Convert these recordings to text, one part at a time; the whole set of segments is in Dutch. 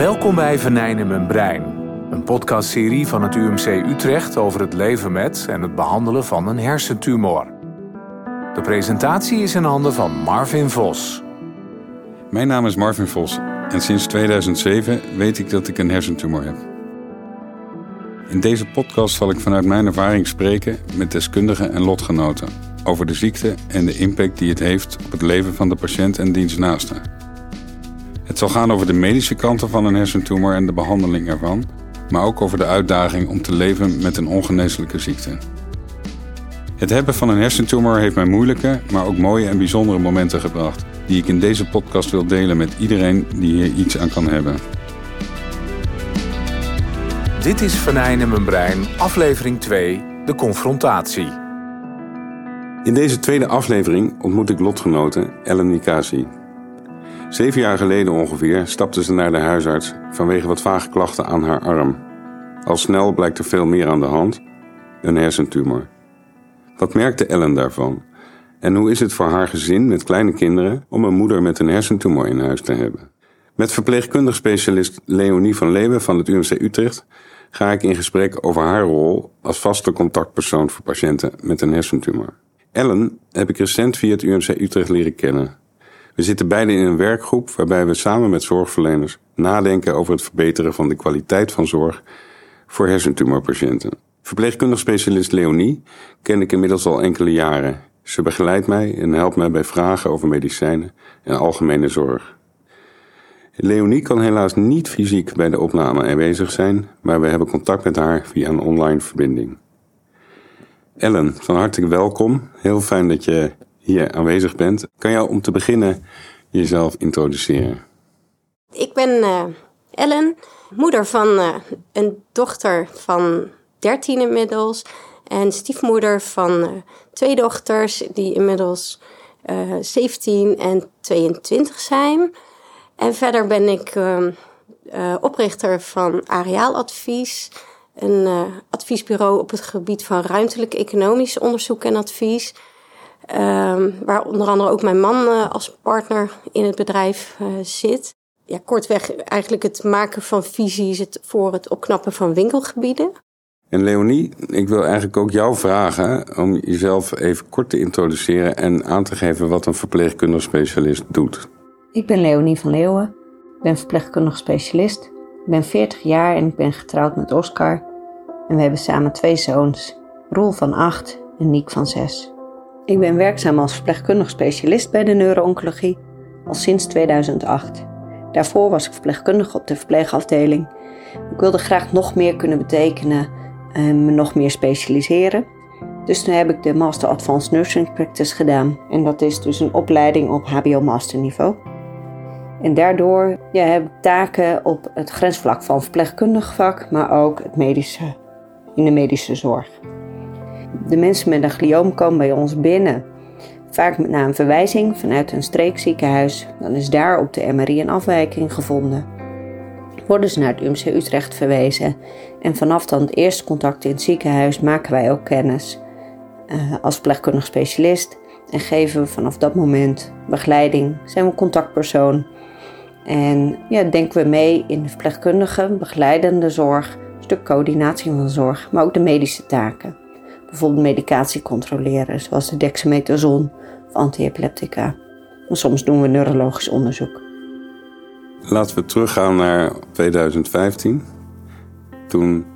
Welkom bij Venijn in mijn brein. Een podcastserie van het UMC Utrecht over het leven met en het behandelen van een hersentumor. De presentatie is in handen van Marvin Vos. Mijn naam is Marvin Vos en sinds 2007 weet ik dat ik een hersentumor heb. In deze podcast zal ik vanuit mijn ervaring spreken met deskundigen en lotgenoten over de ziekte en de impact die het heeft op het leven van de patiënt en diens naasten. Het zal gaan over de medische kanten van een hersentumor en de behandeling ervan, maar ook over de uitdaging om te leven met een ongeneeslijke ziekte. Het hebben van een hersentumor heeft mij moeilijke, maar ook mooie en bijzondere momenten gebracht, die ik in deze podcast wil delen met iedereen die hier iets aan kan hebben. Dit is Venijn in mijn brein, aflevering 2, de confrontatie. In deze tweede aflevering ontmoet ik lotgenote Ellen Nikasi. Zeven jaar geleden ongeveer stapte ze naar de huisarts vanwege wat vage klachten aan haar arm. Al snel blijkt er veel meer aan de hand: een hersentumor. Wat merkte Ellen daarvan? En hoe is het voor haar gezin met kleine kinderen om een moeder met een hersentumor in huis te hebben? Met verpleegkundig specialist Leonie van Leeuwen van het UMC Utrecht ga ik in gesprek over haar rol als vaste contactpersoon voor patiënten met een hersentumor. Ellen heb ik recent via het UMC Utrecht leren kennen. We zitten beiden in een werkgroep waarbij we samen met zorgverleners nadenken over het verbeteren van de kwaliteit van zorg voor hersentumorpatiënten. Verpleegkundig specialist Leonie ken ik inmiddels al enkele jaren. Ze begeleidt mij en helpt mij bij vragen over medicijnen en algemene zorg. Leonie kan helaas niet fysiek bij de opname aanwezig zijn, maar we hebben contact met haar via een online verbinding. Ellen, van harte welkom. Heel fijn dat je hier aanwezig bent. Kan jou om te beginnen jezelf introduceren? Ik ben uh, Ellen, moeder van uh, een dochter van 13 inmiddels. En stiefmoeder van uh, twee dochters die inmiddels 17 en 22 zijn. En verder ben ik oprichter van Areaaladvies. Een adviesbureau op het gebied van ruimtelijk economisch onderzoek en advies. Um, waar onder andere ook mijn man uh, als partner in het bedrijf uh, zit. Ja, kortweg eigenlijk het maken van visies het, voor het opknappen van winkelgebieden. En Leonie, ik wil eigenlijk ook jou vragen om jezelf even kort te introduceren en aan te geven wat een verpleegkundig specialist doet. Ik ben Leonie van Leeuwen, ik ben verpleegkundig specialist. Ik ben 40 jaar en ik ben getrouwd met Oscar. En we hebben samen twee zoons, Roel van 8 en Niek van 6. Ik ben werkzaam als verpleegkundig specialist bij de neuro-oncologie al sinds 2008. Daarvoor was ik verpleegkundige op de verpleegafdeling. Ik wilde graag nog meer kunnen betekenen en me nog meer specialiseren. Dus toen heb ik de Master Advanced Nursing Practice gedaan. En dat is dus een opleiding op HBO-masterniveau. En daardoor ja, heb ik taken op het grensvlak van verpleegkundig vak, maar ook het medische, in de medische zorg. De mensen met een glioom komen bij ons binnen. Vaak met na een verwijzing vanuit een streekziekenhuis. Dan is daar op de MRI een afwijking gevonden. Worden ze naar het UMC Utrecht verwezen. En vanaf dan het eerste contact in het ziekenhuis maken wij ook kennis uh, als verpleegkundig specialist. En geven we vanaf dat moment begeleiding, zijn we contactpersoon. En ja, denken we mee in de verpleegkundige, begeleidende zorg, een stuk coördinatie van zorg, maar ook de medische taken bijvoorbeeld medicatie controleren, zoals de dexamethason of antiepileptica. soms doen we neurologisch onderzoek. Laten we teruggaan naar 2015. Toen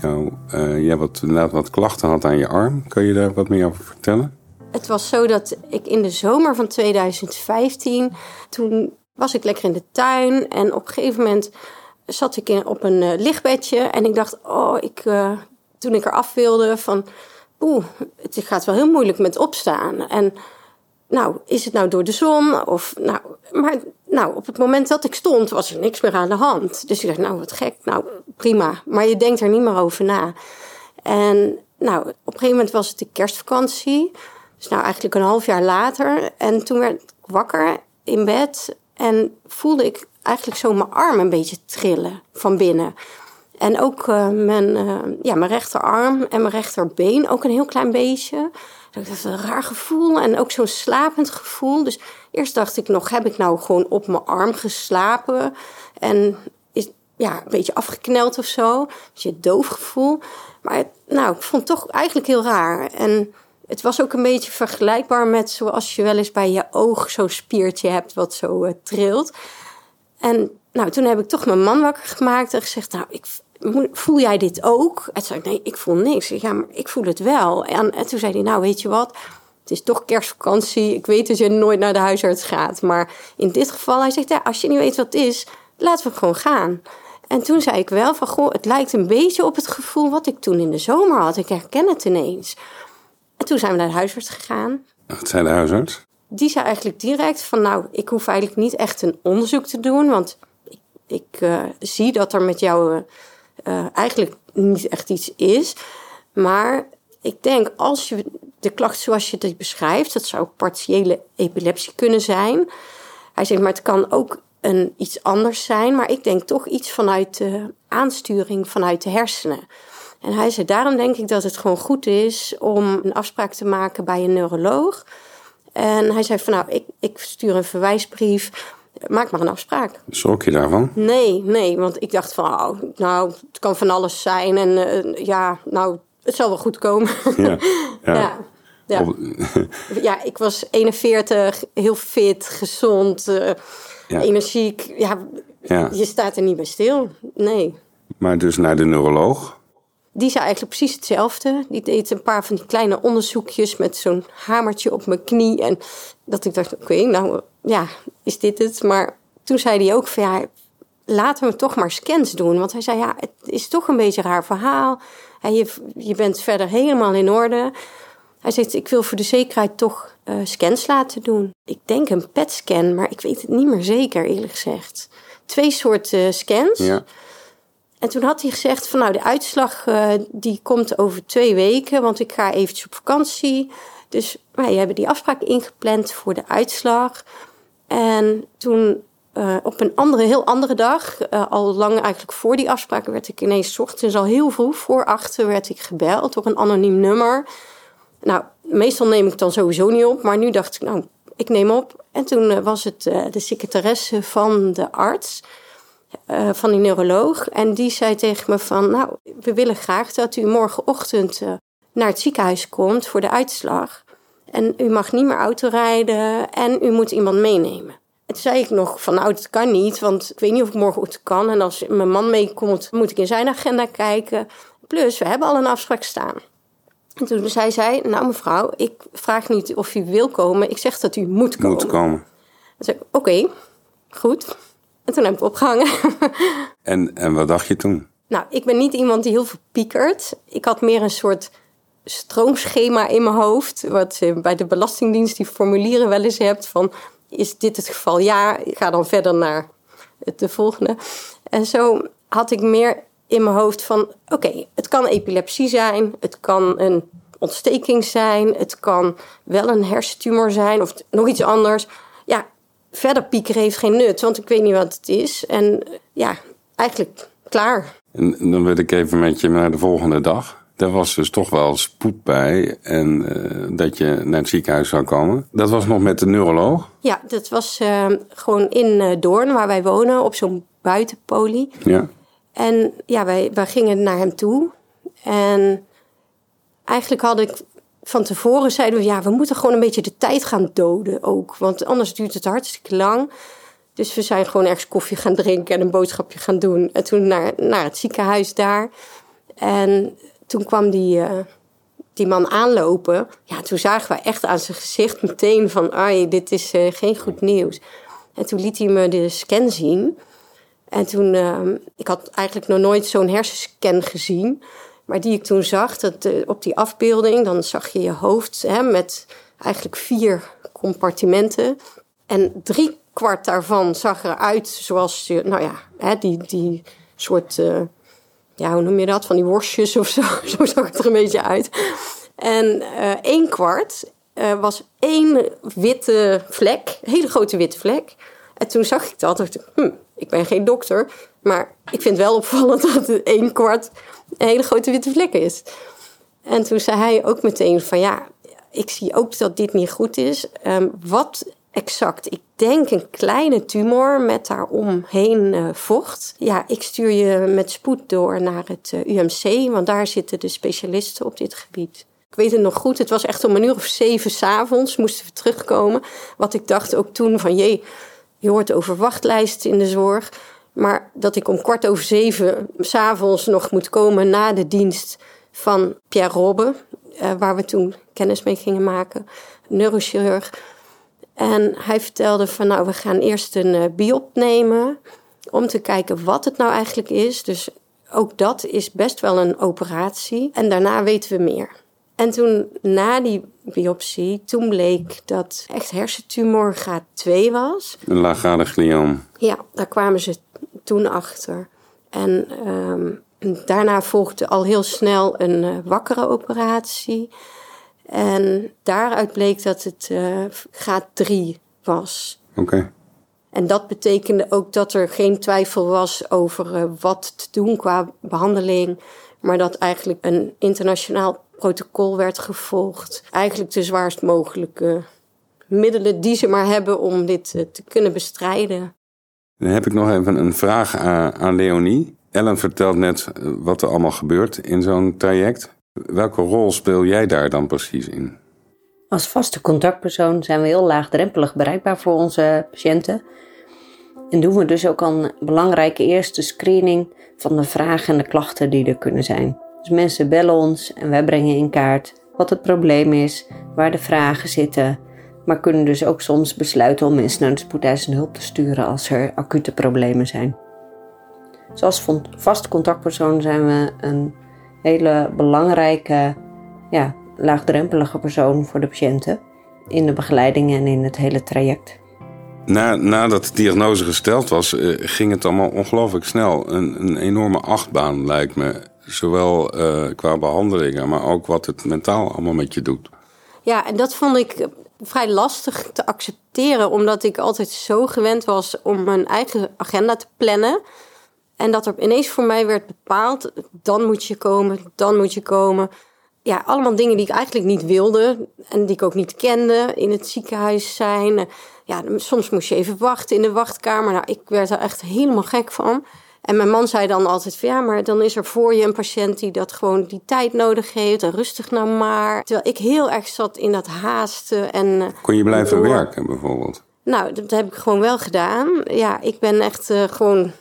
jou, uh, jij wat, wat klachten had aan je arm. Kun je daar wat meer over vertellen? Het was zo dat ik in de zomer van 2015, toen was ik lekker in de tuin en op een gegeven moment zat ik in, op een uh, lichtbedje en ik dacht, oh, ik, uh, toen ik eraf wilde van... Oeh, het gaat wel heel moeilijk met opstaan. En nou, is het nou door de zon? Of, nou, maar nou, op het moment dat ik stond, was er niks meer aan de hand. Dus ik dacht, nou, wat gek. Nou, prima. Maar je denkt er niet meer over na. En nou, op een gegeven moment was het de kerstvakantie. Dus nou, eigenlijk een half jaar later. En toen werd ik wakker in bed. En voelde ik eigenlijk zo mijn arm een beetje trillen van binnen. En ook uh, mijn, uh, ja, mijn rechterarm en mijn rechterbeen, ook een heel klein beetje. Dat was een raar gevoel en ook zo'n slapend gevoel. Dus eerst dacht ik nog, heb ik nou gewoon op mijn arm geslapen? En is ja, een beetje afgekneld of zo. Een beetje doof gevoel. Maar nou, ik vond het toch eigenlijk heel raar. En het was ook een beetje vergelijkbaar met zoals je wel eens bij je oog zo'n spiertje hebt wat zo uh, trilt. En nou, toen heb ik toch mijn man wakker gemaakt en gezegd: Nou, ik, voel jij dit ook? En toen zei ik: Nee, ik voel niks. Ik, ja, maar ik voel het wel. En, en toen zei hij: Nou, weet je wat? Het is toch kerstvakantie. Ik weet dat je nooit naar de huisarts gaat. Maar in dit geval, hij zegt: Ja, als je niet weet wat het is, laten we gewoon gaan. En toen zei ik wel van, goh, het lijkt een beetje op het gevoel wat ik toen in de zomer had. Ik herken het ineens. En toen zijn we naar de huisarts gegaan. Wat zei de huisarts? Die zei eigenlijk direct van, nou, ik hoef eigenlijk niet echt een onderzoek te doen. Want ik, ik uh, zie dat er met jou uh, eigenlijk niet echt iets is. Maar ik denk, als je de klacht zoals je het beschrijft, dat zou partiële epilepsie kunnen zijn. Hij zegt, maar het kan ook een, iets anders zijn. Maar ik denk toch iets vanuit de aansturing vanuit de hersenen. En hij zei, daarom denk ik dat het gewoon goed is om een afspraak te maken bij een neuroloog. En hij zei van nou, ik, ik stuur een verwijsbrief. Maak maar een afspraak. Schrok je daarvan? Nee, nee, want ik dacht van, oh, nou, het kan van alles zijn. En uh, ja, nou, het zal wel goed komen. Ja, ja. ja. Ja. ja, ik was 41, heel fit, gezond. Uh, ja. energiek. Ja, ja, je staat er niet bij stil. Nee. Maar dus naar de neuroloog? Die zei eigenlijk precies hetzelfde. Die deed een paar van die kleine onderzoekjes met zo'n hamertje op mijn knie. En dat ik dacht, oké, nou ja, is dit het? Maar toen zei hij ook van ja, laten we toch maar scans doen. Want hij zei ja, het is toch een beetje een raar verhaal. En je, je bent verder helemaal in orde. Hij zegt, ik wil voor de zekerheid toch uh, scans laten doen. Ik denk een PET-scan, maar ik weet het niet meer zeker, eerlijk gezegd. Twee soorten scans. Ja. En toen had hij gezegd van nou, de uitslag uh, die komt over twee weken, want ik ga eventjes op vakantie. Dus wij hebben die afspraak ingepland voor de uitslag. En toen uh, op een andere, heel andere dag, uh, al lang eigenlijk voor die afspraak, werd ik ineens ochtends al heel vroeg voor achter werd ik gebeld door een anoniem nummer. Nou, meestal neem ik dan sowieso niet op, maar nu dacht ik, nou, ik neem op. En toen uh, was het de secretaresse van de arts, van die neuroloog. En die zei tegen me van, nou, we willen graag dat u morgenochtend naar het ziekenhuis komt voor de uitslag. En u mag niet meer autorijden en u moet iemand meenemen. En toen zei ik nog van, nou, dat kan niet, want ik weet niet of ik morgen kan. En als mijn man meekomt, moet ik in zijn agenda kijken. Plus, we hebben al een afspraak staan. En toen zei zij, nou mevrouw, ik vraag niet of u wil komen. Ik zeg dat u moet komen. Moet komen. Zei oké, goed. En toen heb ik opgehangen. En, en wat dacht je toen? Nou, ik ben niet iemand die heel veel piekert. Ik had meer een soort stroomschema in mijn hoofd. Wat je bij de Belastingdienst die formulieren wel eens hebt. Van, is dit het geval? Ja, ik ga dan verder naar de volgende. En zo had ik meer in mijn hoofd van: oké, het kan epilepsie zijn, het kan een ontsteking zijn, het kan wel een hersentumor zijn of nog iets anders. Ja, verder piekeren heeft geen nut, want ik weet niet wat het is. En ja, eigenlijk klaar. En dan wil ik even met je naar de volgende dag. Daar was dus toch wel spoed bij en uh, dat je naar het ziekenhuis zou komen. Dat was nog met de neuroloog? Ja, dat was uh, gewoon in uh, Doorn, waar wij wonen, op zo'n buitenpolie. Ja. En ja, wij, wij gingen naar hem toe. En eigenlijk had ik van tevoren zeiden we, ja, we moeten gewoon een beetje de tijd gaan doden ook. Want anders duurt het hartstikke lang. Dus we zijn gewoon ergens koffie gaan drinken en een boodschapje gaan doen. En toen naar, naar het ziekenhuis daar. En toen kwam die, uh, die man aanlopen. Ja, toen zagen we echt aan zijn gezicht meteen van... ai, dit is uh, geen goed nieuws. En toen liet hij me de scan zien... En toen, uh, ik had eigenlijk nog nooit zo'n hersenscan gezien. Maar die ik toen zag, dat, uh, op die afbeelding, dan zag je je hoofd hè, met eigenlijk vier compartimenten. En drie kwart daarvan zag eruit zoals, nou ja, hè, die, die soort, ja, hoe noem je dat, van die worstjes of zo. zo zag het er een beetje uit. En uh, één kwart was één witte vlek, hele grote witte vlek. En toen zag ik dat, dacht ik, hm, ik ben geen dokter, maar ik vind wel opvallend dat het één kwart een hele grote witte vlek is. En toen zei hij ook meteen van ja, ik zie ook dat dit niet goed is. Um, wat exact. Ik denk een kleine tumor met daaromheen uh, vocht. Ja, ik stuur je met spoed door naar het uh, UMC, want daar zitten de specialisten op dit gebied. Ik weet het nog goed, het was echt om een uur of zeven s'avonds moesten we terugkomen. Wat ik dacht ook toen van, jee, je hoort over wachtlijsten in de zorg. Maar dat ik om kwart over zeven s'avonds nog moet komen na de dienst van Pierre Robbe, uh, waar we toen kennis mee gingen maken, neurochirurg. En hij vertelde van nou, we gaan eerst een uh, biop nemen om te kijken wat het nou eigenlijk is. Dus ook dat is best wel een operatie. En daarna weten we meer. En toen na die biopsie, toen bleek dat echt hersentumor graad 2 was. Een laaggradig glioom. Ja, daar kwamen ze toen achter. En um, daarna volgde al heel snel een uh, wakkere operatie. En daaruit bleek dat het uh, graad 3 was. Oké. Okay. En dat betekende ook dat er geen twijfel was over uh, wat te doen qua behandeling. Maar dat eigenlijk een internationaal protocol werd gevolgd. Eigenlijk de zwaarst mogelijke middelen die ze maar hebben om dit uh, te kunnen bestrijden. Dan heb ik nog even een vraag aan, aan Leonie. Ellen vertelt net wat er allemaal gebeurt in zo'n traject. Welke rol speel jij daar dan precies in? Als vaste contactpersoon zijn we heel laagdrempelig bereikbaar voor onze patiënten. En doen we dus ook een belangrijke eerste screening van de vragen en de klachten die er kunnen zijn. Dus mensen bellen ons en wij brengen in kaart wat het probleem is, waar de vragen zitten, maar kunnen dus ook soms besluiten om mensen naar de spoedeisende hulp te sturen als er acute problemen zijn. Zoals vaste contactpersoon zijn we een hele belangrijke, ja, laagdrempelige persoon voor de patiënten in de begeleiding en in het hele traject. Na, nadat de diagnose gesteld was, eh, ging het allemaal ongelooflijk snel. Een, een enorme achtbaan lijkt me. Zowel uh, qua behandelingen, maar ook wat het mentaal allemaal met je doet. Ja, en dat vond ik vrij lastig te accepteren, omdat ik altijd zo gewend was om mijn eigen agenda te plannen. En dat er ineens voor mij werd bepaald, dan moet je komen, dan moet je komen. Ja, allemaal dingen die ik eigenlijk niet wilde en die ik ook niet kende. In het ziekenhuis zijn. Ja, soms moest je even wachten in de wachtkamer. Nou, ik werd er echt helemaal gek van. En mijn man zei dan altijd van ja, maar dan is er voor je een patiënt die dat gewoon die tijd nodig heeft. En rustig nou maar. Terwijl ik heel erg zat in dat haasten. En, eh, Kon je blijven werken bijvoorbeeld? Nou, dat heb ik gewoon wel gedaan. Ja, ik ben echt uh, gewoon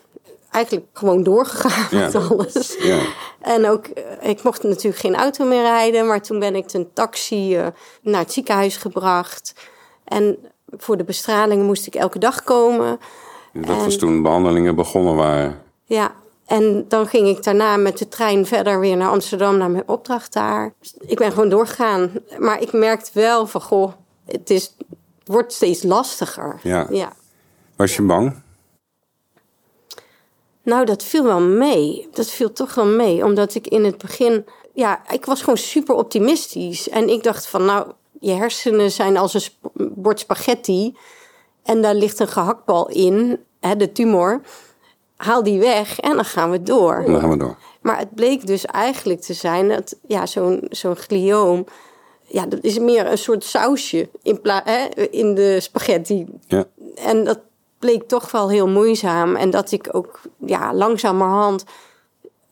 eigenlijk gewoon doorgegaan met alles. Ja. En ook, eh, ik mocht natuurlijk geen auto meer rijden, maar toen ben ik een taxi uh, naar het ziekenhuis gebracht. En voor de bestraling moest ik elke dag komen. Dat en, was toen behandelingen begonnen waren. Ja, en dan ging ik daarna met de trein verder weer naar Amsterdam, naar mijn opdracht daar. Ik ben gewoon doorgegaan. Maar ik merkte wel van, goh, het, is, het wordt steeds lastiger. Ja. ja. Was je bang? Nou, dat viel wel mee. Dat viel toch wel mee, omdat ik in het begin... Ja, ik was gewoon super optimistisch. En ik dacht van, nou, je hersenen zijn als een bord spaghetti... en daar ligt een gehaktbal in, hè, de tumor. Haal die weg en dan gaan we door. Dan gaan we door. Maar het bleek dus eigenlijk te zijn dat ja, zo'n zo'n glioom... Ja, dat is meer een soort sausje in, hè, in de spaghetti. Ja. En dat bleek toch wel heel moeizaam. En dat ik ook ja, langzamerhand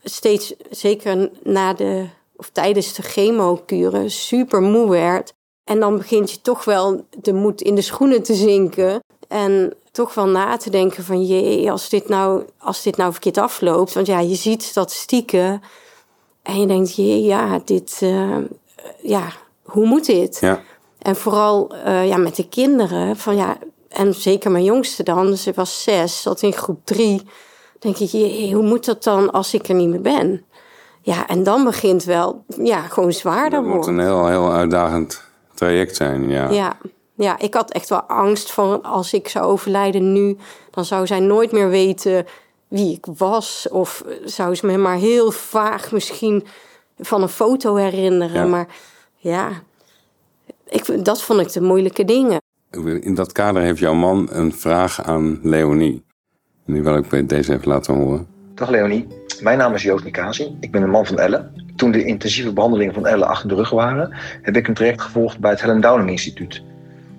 steeds, zeker na de, of tijdens de chemokuren, super moe werd. En dan begint je toch wel de moed in de schoenen te zinken. En toch wel na te denken van jee, als dit nou, als dit nou verkeerd afloopt. Want ja, je ziet statistieken. En je denkt, jee, ja, dit, uh, ja, hoe moet dit? Ja. En vooral uh, ja, met de kinderen. Van ja, en zeker mijn jongste dan, ze was zes, zat in groep drie. denk ik, je, hoe moet dat dan als ik er niet meer ben? Ja, en dan begint wel, ja, gewoon zwaarder worden. Het moet een heel, heel uitdagend traject zijn, ja. Ja, ja, ik had echt wel angst van als ik zou overlijden nu, dan zou zij nooit meer weten wie ik was. Of zou ze me maar heel vaag misschien van een foto herinneren. Maar ja, ik, dat vond ik de moeilijke dingen. In dat kader heeft jouw man een vraag aan Leonie. Nu wil ik deze even laten horen. Dag Leonie, mijn naam is Joost Nikasi. Ik ben een man van Elle. Toen de intensieve behandelingen van Elle achter de rug waren, heb ik een traject gevolgd bij het Helen Downing Instituut.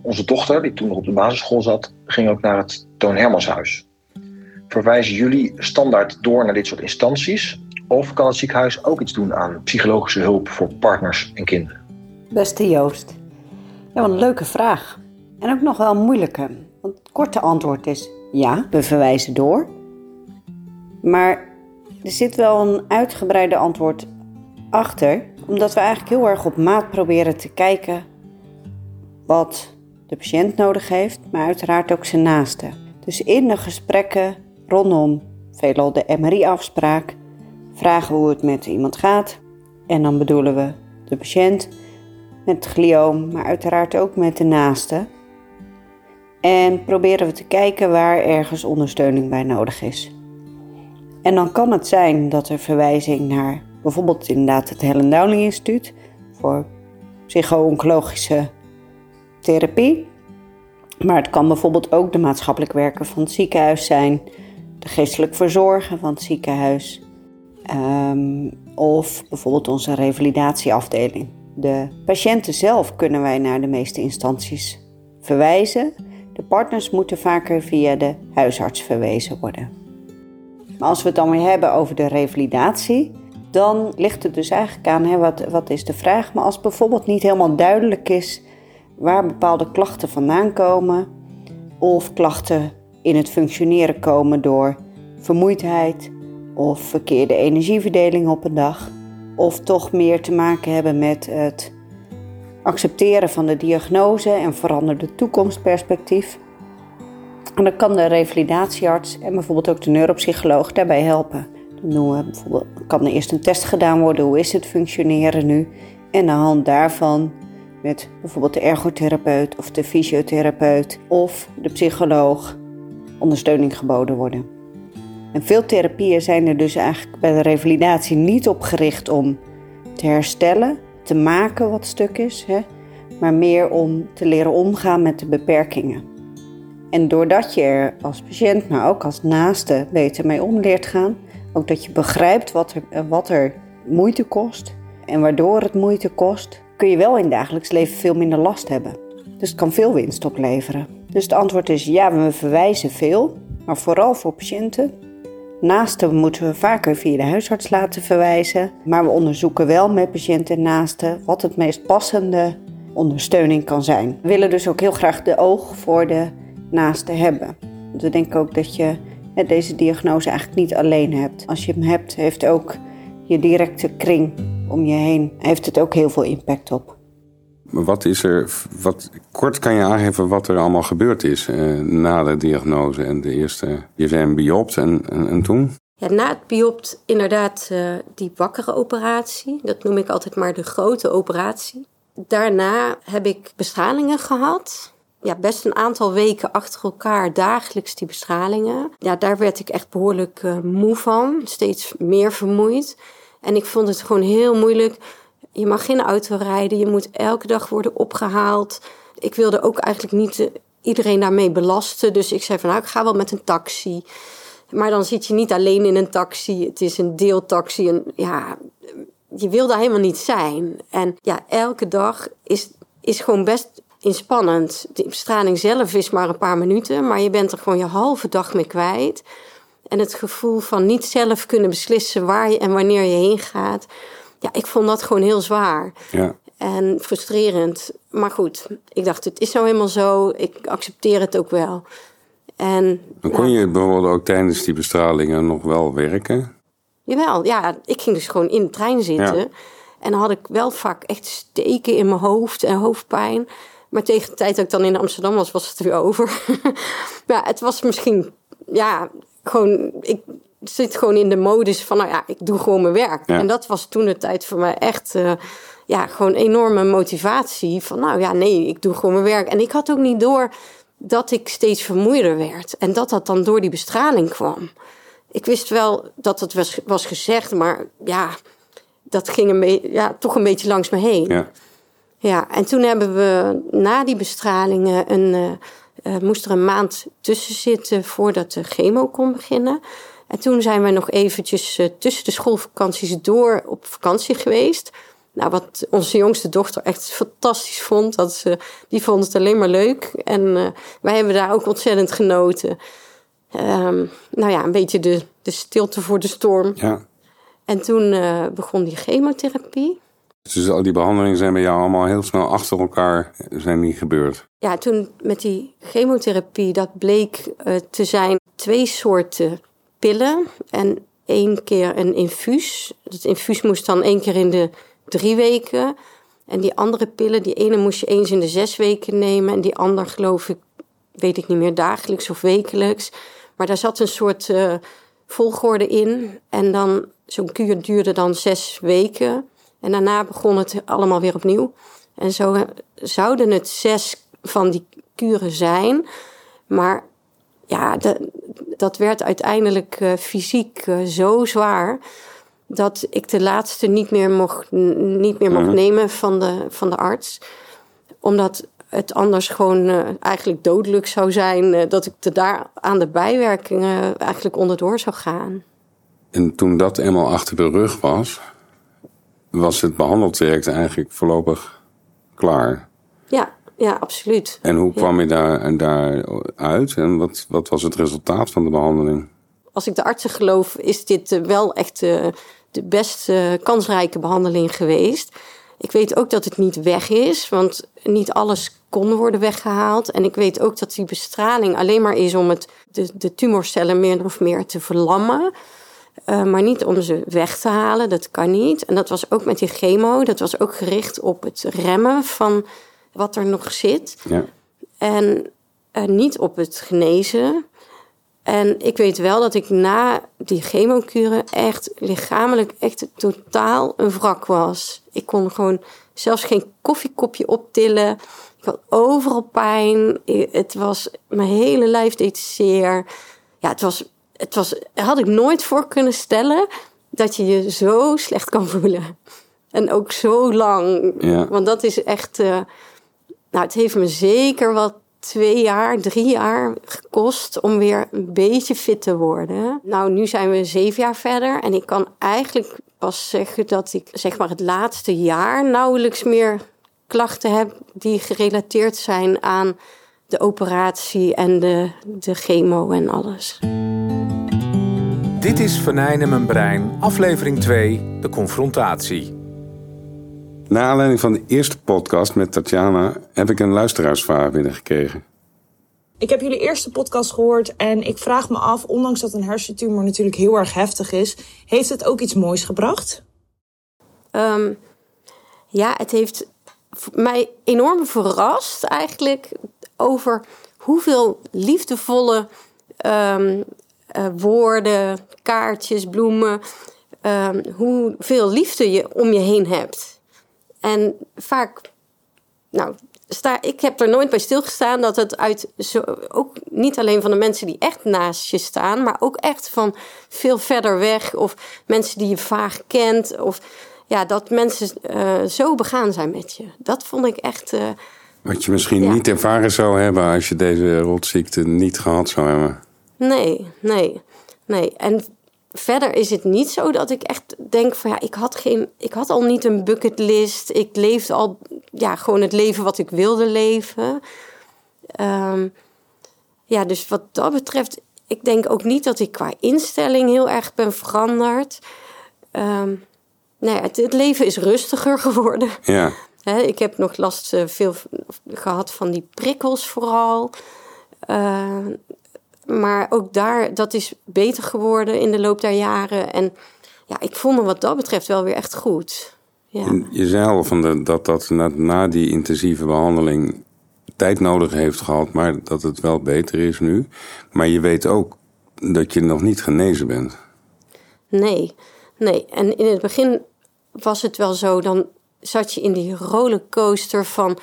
onze dochter, die toen nog op de basisschool zat, ging ook naar het Toon Hermanshuis. Verwijzen jullie standaard door naar dit soort instanties? Of kan het ziekenhuis ook iets doen aan psychologische hulp voor partners en kinderen? Beste Joost. Ja, wat een leuke vraag. En ook nog wel moeilijke. Want het korte antwoord is ja, we verwijzen door. Maar er zit wel een uitgebreide antwoord achter, omdat we eigenlijk heel erg op maat proberen te kijken wat de patiënt nodig heeft, maar uiteraard ook zijn naaste. Dus in de gesprekken rondom veelal de MRI-afspraak vragen we hoe het met iemand gaat. En dan bedoelen we de patiënt met het glioom, maar uiteraard ook met de naaste. En proberen we te kijken waar ergens ondersteuning bij nodig is. En dan kan het zijn dat er verwijzing naar bijvoorbeeld inderdaad het Helen Dowling Instituut voor psycho-oncologische therapie. Maar het kan bijvoorbeeld ook de maatschappelijk werker van het ziekenhuis zijn, de geestelijk verzorger van het ziekenhuis, um, of bijvoorbeeld onze revalidatieafdeling. De patiënten zelf kunnen wij naar de meeste instanties verwijzen. De partners moeten vaker via de huisarts verwezen worden. Maar als we het dan weer hebben over de revalidatie, dan ligt het dus eigenlijk aan hè, wat, wat is de vraag. Maar als bijvoorbeeld niet helemaal duidelijk is waar bepaalde klachten vandaan komen, of klachten in het functioneren komen door vermoeidheid of verkeerde energieverdeling op een dag, of toch meer te maken hebben met het accepteren van de diagnose en veranderde toekomstperspectief. En dan kan de revalidatiearts en bijvoorbeeld ook de neuropsycholoog daarbij helpen. Dan bijvoorbeeld, kan er eerst een test gedaan worden, hoe is het functioneren nu? En aan de hand daarvan met bijvoorbeeld de ergotherapeut of de fysiotherapeut of de psycholoog ondersteuning geboden worden. En veel therapieën zijn er dus eigenlijk bij de revalidatie niet op gericht om te herstellen, te maken wat stuk is, hè, maar meer om te leren omgaan met de beperkingen. En doordat je er als patiënt, maar ook als naaste beter mee om leert gaan, ook dat je begrijpt wat er, wat er moeite kost en waardoor het moeite kost, kun je wel in dagelijks leven veel minder last hebben. Dus het kan veel winst opleveren. Dus het antwoord is ja, we verwijzen veel, maar vooral voor patiënten. Naasten moeten we vaker via de huisarts laten verwijzen, maar we onderzoeken wel met patiënten en naasten wat het meest passende ondersteuning kan zijn. We willen dus ook heel graag de oog voor de naasten hebben. Want we denken ook dat je deze diagnose eigenlijk niet alleen hebt. Als je hem hebt, heeft ook je directe kring om je heen, heeft het ook heel veel impact op. Wat is er, wat, kort kan je aangeven wat er allemaal gebeurd is eh, na de diagnose en de eerste, je zei een biopt en, en, en, toen? Ja, na het biopt inderdaad uh, die wakkere operatie, dat noem ik altijd maar de grote operatie. Daarna heb ik bestralingen gehad. Ja, best een aantal weken achter elkaar dagelijks die bestralingen. Ja, daar werd ik echt behoorlijk uh, moe van, steeds meer vermoeid. En ik vond het gewoon heel moeilijk. Je mag geen auto rijden, je moet elke dag worden opgehaald. Ik wilde ook eigenlijk niet eh, iedereen daarmee belasten. Dus ik zei van nou, ik ga wel met een taxi. Maar dan zit je niet alleen in een taxi. Het is een deeltaxi. En ja, je wil daar helemaal niet zijn. En ja, elke dag is, is gewoon best inspannend. De bestraling zelf is maar een paar minuten. Maar je bent er gewoon je halve dag mee kwijt. En het gevoel van niet zelf kunnen beslissen waar je en wanneer je heen gaat. Ja, ik vond dat gewoon heel zwaar. Ja. En frustrerend. Maar goed, ik dacht, het is nou helemaal zo. Ik accepteer het ook wel. En, Dan kon je bijvoorbeeld ook tijdens die bestralingen nog wel werken? Jawel, ja. Ik ging dus gewoon in de trein zitten. En dan had ik wel vaak echt steken in mijn hoofd en hoofdpijn. Maar tegen de tijd dat ik dan in Amsterdam was, was het weer over. maar het was misschien, ja, gewoon, ik zit gewoon in de modus van, nou ja, ik doe gewoon mijn werk. En dat was toen de tijd voor mij echt, uh, ja, gewoon enorme motivatie. Van, nou ja, nee, ik doe gewoon mijn werk. En ik had ook niet door dat ik steeds vermoeider werd. En dat dat dan door die bestraling kwam. Ik wist wel dat het was, was gezegd, maar ja, dat ging een beetje, ja, toch een beetje langs me heen. Ja. Ja, en toen hebben we na die bestralingen een, uh, uh, moest er een maand tussen zitten voordat de chemo kon beginnen. En toen zijn we nog eventjes uh, tussen de schoolvakanties door op vakantie geweest. Nou, wat onze jongste dochter echt fantastisch vond. Dat ze, die vond het alleen maar leuk. En uh, wij hebben daar ook ontzettend genoten. Um, nou ja, een beetje de, de stilte voor de storm. Ja. En toen uh, begon die chemotherapie. Dus al die behandelingen zijn bij jou allemaal heel snel achter elkaar zijn niet gebeurd? Ja, toen met die chemotherapie, dat bleek uh, te zijn twee soorten pillen en één keer een infuus. Het infuus moest dan één keer in de drie weken. En die andere pillen, die ene moest je eens in de zes weken nemen. En die ander geloof ik, weet ik niet meer, dagelijks of wekelijks. Maar daar zat een soort uh, volgorde in. En dan, zo'n kuur duurde dan zes weken. En daarna begon het allemaal weer opnieuw. En zo zouden het zes van die kuren zijn. Maar ja, de, dat werd uiteindelijk uh, fysiek uh, zo zwaar. Dat ik de laatste niet meer mocht, niet meer mocht -hmm. nemen van de, van de arts. Omdat het anders gewoon uh, eigenlijk dodelijk zou zijn. dat ik er daar aan de bijwerkingen eigenlijk onderdoor zou gaan. En toen dat eenmaal achter de rug was, was het behandeltraject eigenlijk voorlopig klaar. Ja, ja, absoluut. En hoe kwam je daar, daar uit en wat, wat was het resultaat van de behandeling? Als ik de artsen geloof, is dit wel echt de, de best kansrijke behandeling geweest. Ik weet ook dat het niet weg is, want niet alles kon worden weggehaald. En ik weet ook dat die bestraling alleen maar is om het, de, de tumorcellen meer of meer te verlammen. Uh, maar niet om ze weg te halen, dat kan niet. En dat was ook met die chemo, dat was ook gericht op het remmen van wat er nog zit. Ja. En uh, niet op het genezen. En ik weet wel dat ik na die chemokuren echt lichamelijk echt totaal een wrak was. Ik kon gewoon zelfs geen koffiekopje optillen. Ik had overal pijn. Het was, mijn hele lijf deed zeer. Ja, het was het was, had ik nooit voor kunnen stellen dat je je zo slecht kan voelen. En ook zo lang. Ja. Want dat is echt. Uh, nou, het heeft me zeker wat twee jaar, drie jaar gekost om weer een beetje fit te worden. Nou, nu zijn we zeven jaar verder en ik kan eigenlijk pas zeggen dat ik zeg maar het laatste jaar nauwelijks meer klachten heb die gerelateerd zijn aan de operatie en de, de chemo en alles. Dit is Venijn en mijn brein, aflevering 2, de confrontatie. Na aanleiding van de eerste podcast met Tatjana heb ik een luisteraarsvraag binnengekregen. Ik heb jullie eerste podcast gehoord en ik vraag me af, ondanks dat een hersentumor natuurlijk heel erg heftig is, heeft het ook iets moois gebracht? Um, ja, het heeft mij enorm verrast eigenlijk over hoeveel liefdevolle um, uh, woorden, kaartjes, bloemen, um, hoeveel liefde je om je heen hebt. En vaak, nou, sta, ik heb er nooit bij stilgestaan dat het uit, zo, ook niet alleen van de mensen die echt naast je staan, maar ook echt van veel verder weg of mensen die je vaag kent of ja, dat mensen uh, zo begaan zijn met je. Dat vond ik echt. Uh, Wat je misschien ja. niet ervaren zou hebben als je deze rotziekte niet gehad zou hebben. Nee, nee, nee. En verder is het niet zo dat ik echt denk van ja, ik had, geen, ik had al niet een bucketlist. Ik leefde al ja, gewoon het leven wat ik wilde leven. Um, ja, dus wat dat betreft, ik denk ook niet dat ik qua instelling heel erg ben veranderd. Um, nee, het, het, leven is rustiger geworden. Ja. He, ik heb nog last uh, veel gehad van die prikkels vooral. Uh, maar ook daar, dat is beter geworden in de loop der jaren. En ja, ik voel me wat dat betreft wel weer echt goed. Ja. Je zei al van de, dat dat na, na die intensieve behandeling tijd nodig heeft gehad, maar dat het wel beter is nu. Maar je weet ook dat je nog niet genezen bent. Nee, nee. En in het begin was het wel zo, dan zat je in die rollercoaster van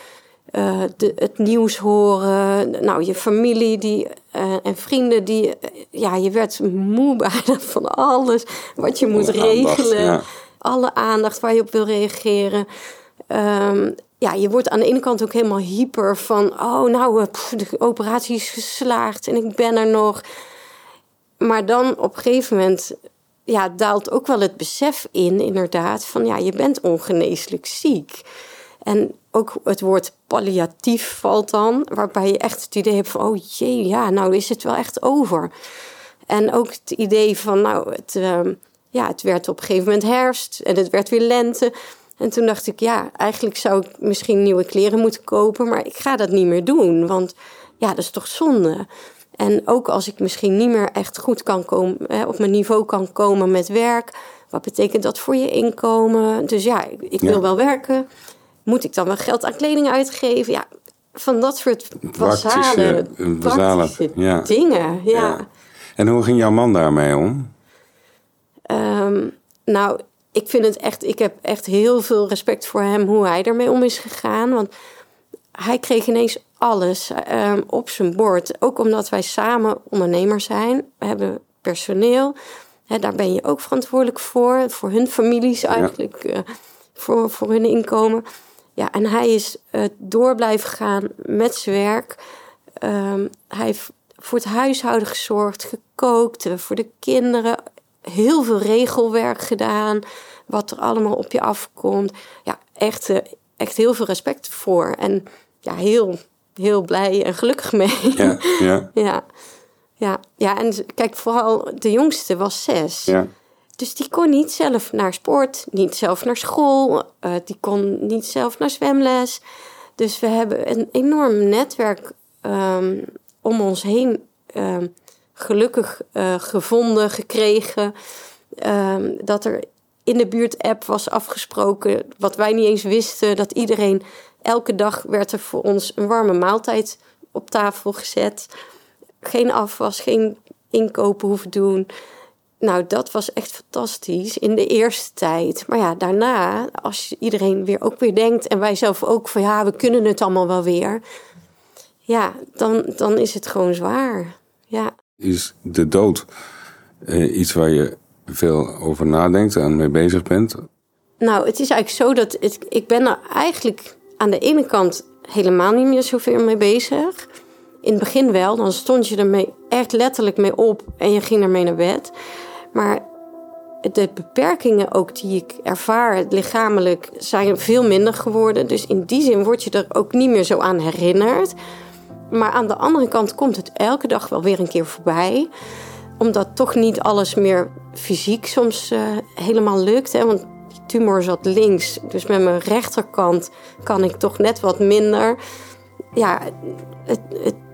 uh, de, het nieuws horen. Nou, je familie die, uh, en vrienden die. Uh, ja, je werd moe bijna van alles wat je moet regelen. Ja. Alle aandacht waar je op wil reageren. Um, ja, je wordt aan de ene kant ook helemaal hyper van... oh, nou, pff, de operatie is geslaagd en ik ben er nog. Maar dan op een gegeven moment ja, daalt ook wel het besef in, inderdaad, van ja, je bent ongeneeslijk ziek. En ook het woord palliatief valt dan, waarbij je echt het idee hebt van, oh jee, ja, nou is het wel echt over. En ook het idee van, nou, het, ehm, ja, het werd op een gegeven moment herfst en het werd weer lente. En toen dacht ik, ja, eigenlijk zou ik misschien nieuwe kleren moeten kopen, maar ik ga dat niet meer doen, want ja, dat is toch zonde. En ook als ik misschien niet meer echt goed kan komen, hè, op mijn niveau kan komen met werk, wat betekent dat voor je inkomen? Dus ja, ik, ik wil Ja. wel werken. Moet ik dan wel geld aan kleding uitgeven? Ja, van dat soort basale, Praktische, basale, ja. dingen. Ja. Ja. En hoe ging jouw man daarmee om? Ehm, nou, ik vind het echt, ik heb echt heel veel respect voor hem, hoe hij ermee om is gegaan. Want hij kreeg ineens alles ehm, op zijn bord. Ook omdat wij samen ondernemers zijn. We hebben personeel. Daar ben je ook verantwoordelijk voor. Voor hun families eigenlijk. eh, voor, voor hun inkomen. Ja, en hij is eh, door blijven gaan met zijn werk. Ehm, hij heeft voor het huishouden gezorgd, gekookt, eh, voor de kinderen. Heel veel regelwerk gedaan. Wat er allemaal op je afkomt. Ja, echt, eh, echt heel veel respect voor. En ja, heel, heel blij en gelukkig mee. Ja, ja, ja. Ja, ja, en kijk, vooral de jongste was zes. ja. Dus die kon niet zelf naar sport, niet zelf naar school, eh, die kon niet zelf naar zwemles. Dus we hebben een enorm netwerk ehm, om ons heen ehm, gelukkig eh, gevonden, gekregen. Ehm, dat er in de buurt-app was afgesproken, wat wij niet eens wisten, dat iedereen elke dag werd er voor ons een warme maaltijd op tafel gezet. Geen afwas, geen inkopen hoeven doen. Nou, dat was echt fantastisch in de eerste tijd. Maar ja, daarna, als iedereen weer ook weer denkt... en wij zelf ook van ja, we kunnen het allemaal wel weer... ja, dan, dan is het gewoon zwaar. Ja, Is de dood eh, iets waar je veel over nadenkt en mee bezig bent? nou, het is eigenlijk zo dat het, ik ben er eigenlijk aan de ene kant helemaal niet meer zoveel mee bezig. In het begin wel, dan stond je ermee echt letterlijk mee op en je ging ermee naar bed. Maar de beperkingen ook die ik ervaar lichamelijk zijn veel minder geworden. Dus in die zin word je er ook niet meer zo aan herinnerd. Maar aan de andere kant komt het elke dag wel weer een keer voorbij. Omdat toch niet alles meer fysiek soms eh, helemaal lukt. Hè? Want die tumor zat links. Dus met mijn rechterkant kan ik toch net wat minder. Ja, het,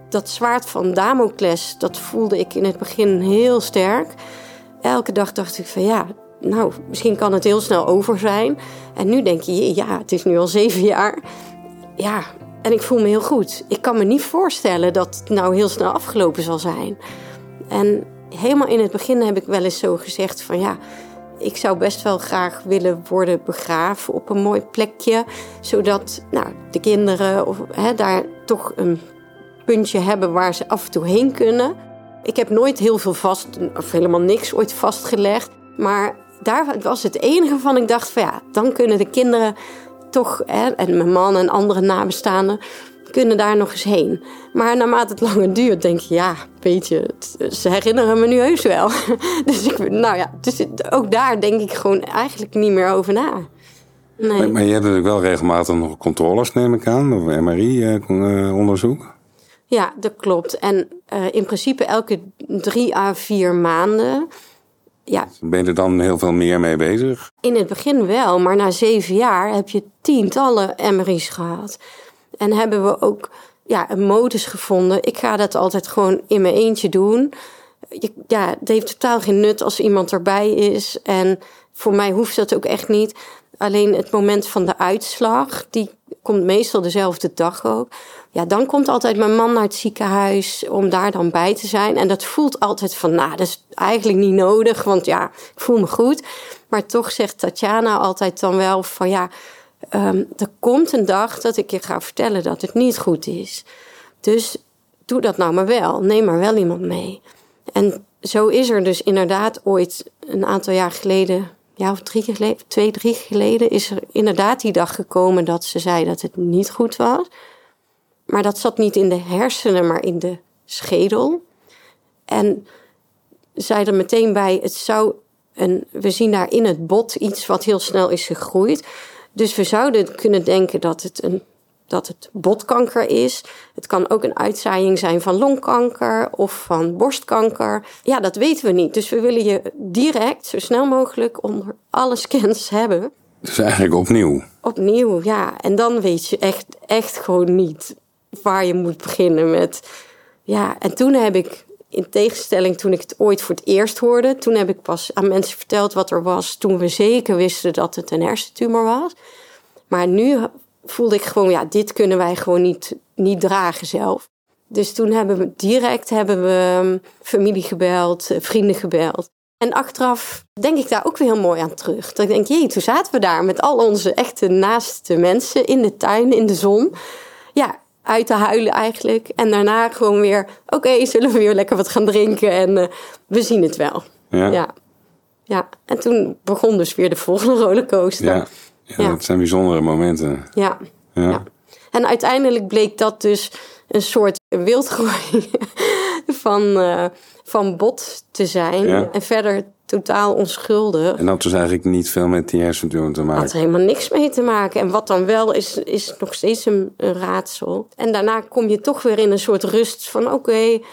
dat zwaard van Damocles, dat voelde ik in het begin heel sterk. Elke dag dacht ik van ja, nou, misschien kan het heel snel over zijn. En nu denk je, ja, het is nu al zeven jaar. Ja, en ik voel me heel goed. Ik kan me niet voorstellen dat het nou heel snel afgelopen zal zijn. En helemaal in het begin heb ik wel eens zo gezegd van ja, ik zou best wel graag willen worden begraven op een mooi plekje. Zodat nou, de kinderen of, hè, daar toch een puntje hebben waar ze af en toe heen kunnen. Ik heb nooit heel veel vast, of helemaal niks ooit vastgelegd. Maar daar was het enige van ik dacht van ja, dan kunnen de kinderen toch, hè, en mijn man en andere nabestaanden, kunnen daar nog eens heen. Maar naarmate het langer duurt, denk je, ja, weet je, ze herinneren me nu heus wel. Dus ik, nou ja, dus ook daar denk ik gewoon eigenlijk niet meer over na. Nee. Maar, maar je hebt natuurlijk wel regelmatig nog controles, neem ik aan, of MRI-onderzoek. Ja, dat klopt. En eh, in principe elke drie à vier maanden. Ja, Ben je er dan heel veel meer mee bezig? in het begin wel, maar na zeven jaar heb je tientallen MRI's gehad. En hebben we ook ja, een modus gevonden. Ik ga dat altijd gewoon in mijn eentje doen. Ja, het heeft totaal geen nut als iemand erbij is. En voor mij hoeft dat ook echt niet. Alleen het moment van de uitslag, die komt meestal dezelfde dag ook. Ja, dan komt altijd mijn man naar het ziekenhuis om daar dan bij te zijn. En dat voelt altijd van, nou, dat is eigenlijk niet nodig, want ja, ik voel me goed. Maar toch zegt Tatjana altijd dan wel van, ja, ehm, er komt een dag dat ik je ga vertellen dat het niet goed is. Dus doe dat nou maar wel. Neem maar wel iemand mee. En zo is er dus inderdaad ooit een aantal jaar geleden, ja, of drie geleden, twee, drie geleden, is er inderdaad die dag gekomen dat ze zei dat het niet goed was. Maar dat zat niet in de hersenen, maar in de schedel. En zei er meteen bij, het zou een, we zien daar in het bot iets wat heel snel is gegroeid. Dus we zouden kunnen denken dat het een dat het botkanker is. Het kan ook een uitzaaiing zijn van longkanker of van borstkanker. Ja, dat weten we niet. Dus we willen je direct, zo snel mogelijk, onder alle scans hebben. Dus eigenlijk opnieuw. Opnieuw, ja. En dan weet je echt, echt gewoon niet waar je moet beginnen met. Ja, en toen heb ik, in tegenstelling toen ik het ooit voor het eerst hoorde, toen heb ik pas aan mensen verteld wat er was, toen we zeker wisten dat het een hersentumor was. Maar nu voelde ik gewoon, ja, dit kunnen wij gewoon niet, niet dragen zelf. Dus toen hebben we direct hebben we um, familie gebeld, eh, vrienden gebeld. En achteraf denk ik daar ook weer heel mooi aan terug. Dat ik denk, jee, toen zaten we daar met al onze echte naaste mensen in de tuin, in de zon. Ja, uit te huilen eigenlijk. En daarna gewoon weer, oké, zullen we weer lekker wat gaan drinken en uh, we zien het wel. Ja. ja. Ja, en toen begon dus weer de volgende rollercoaster. Ja. Ja, ja, dat zijn bijzondere momenten. Ja. ja. En uiteindelijk bleek dat dus een soort wildgroei van, uh, van bot te zijn. En verder totaal onschuldig. En dat was eigenlijk niet veel met die hersentumor te maken. Had er helemaal niks mee te maken. En wat dan wel is, is nog steeds een, een raadsel. En daarna kom je toch weer in een soort rust van oké, okay,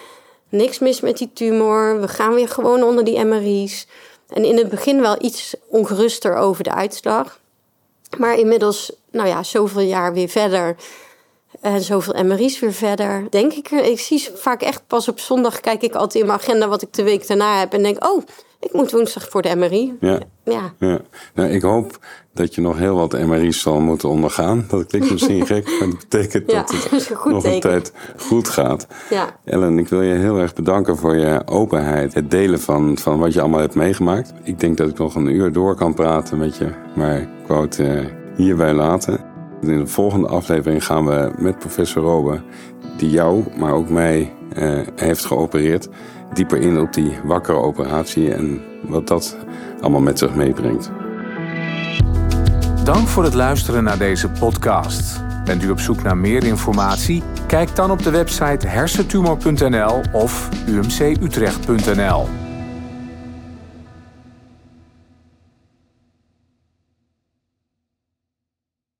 niks mis met die tumor. We gaan weer gewoon onder die MRI's. En in het begin wel iets ongeruster over de uitslag. Maar inmiddels, nou ja, zoveel jaar weer verder. En zoveel MRI's weer verder. Denk ik, ik zie vaak echt pas op zondag. Kijk ik altijd in mijn agenda wat ik de week daarna heb. En denk, oh, ik moet woensdag voor de MRI. Ja. ja. ja. Nou, ik hoop dat je nog heel wat MRI's zal moeten ondergaan. Dat klinkt misschien gek, maar dat betekent Ja, dat het dat nog een tijd goed gaat. Ja. Ellen, ik wil je heel erg bedanken voor je openheid. Het delen van, van wat je allemaal hebt meegemaakt. Ik denk dat ik nog een uur door kan praten met je. Maar ik wou het eh, hierbij laten. In de volgende aflevering gaan we met professor Robe, die jou, maar ook mij eh, heeft geopereerd, dieper in op die wakkere operatie en wat dat allemaal met zich meebrengt. Dank voor het luisteren naar deze podcast. Bent u op zoek naar meer informatie? Kijk dan op de website hersentumor.nl of umcutrecht.nl.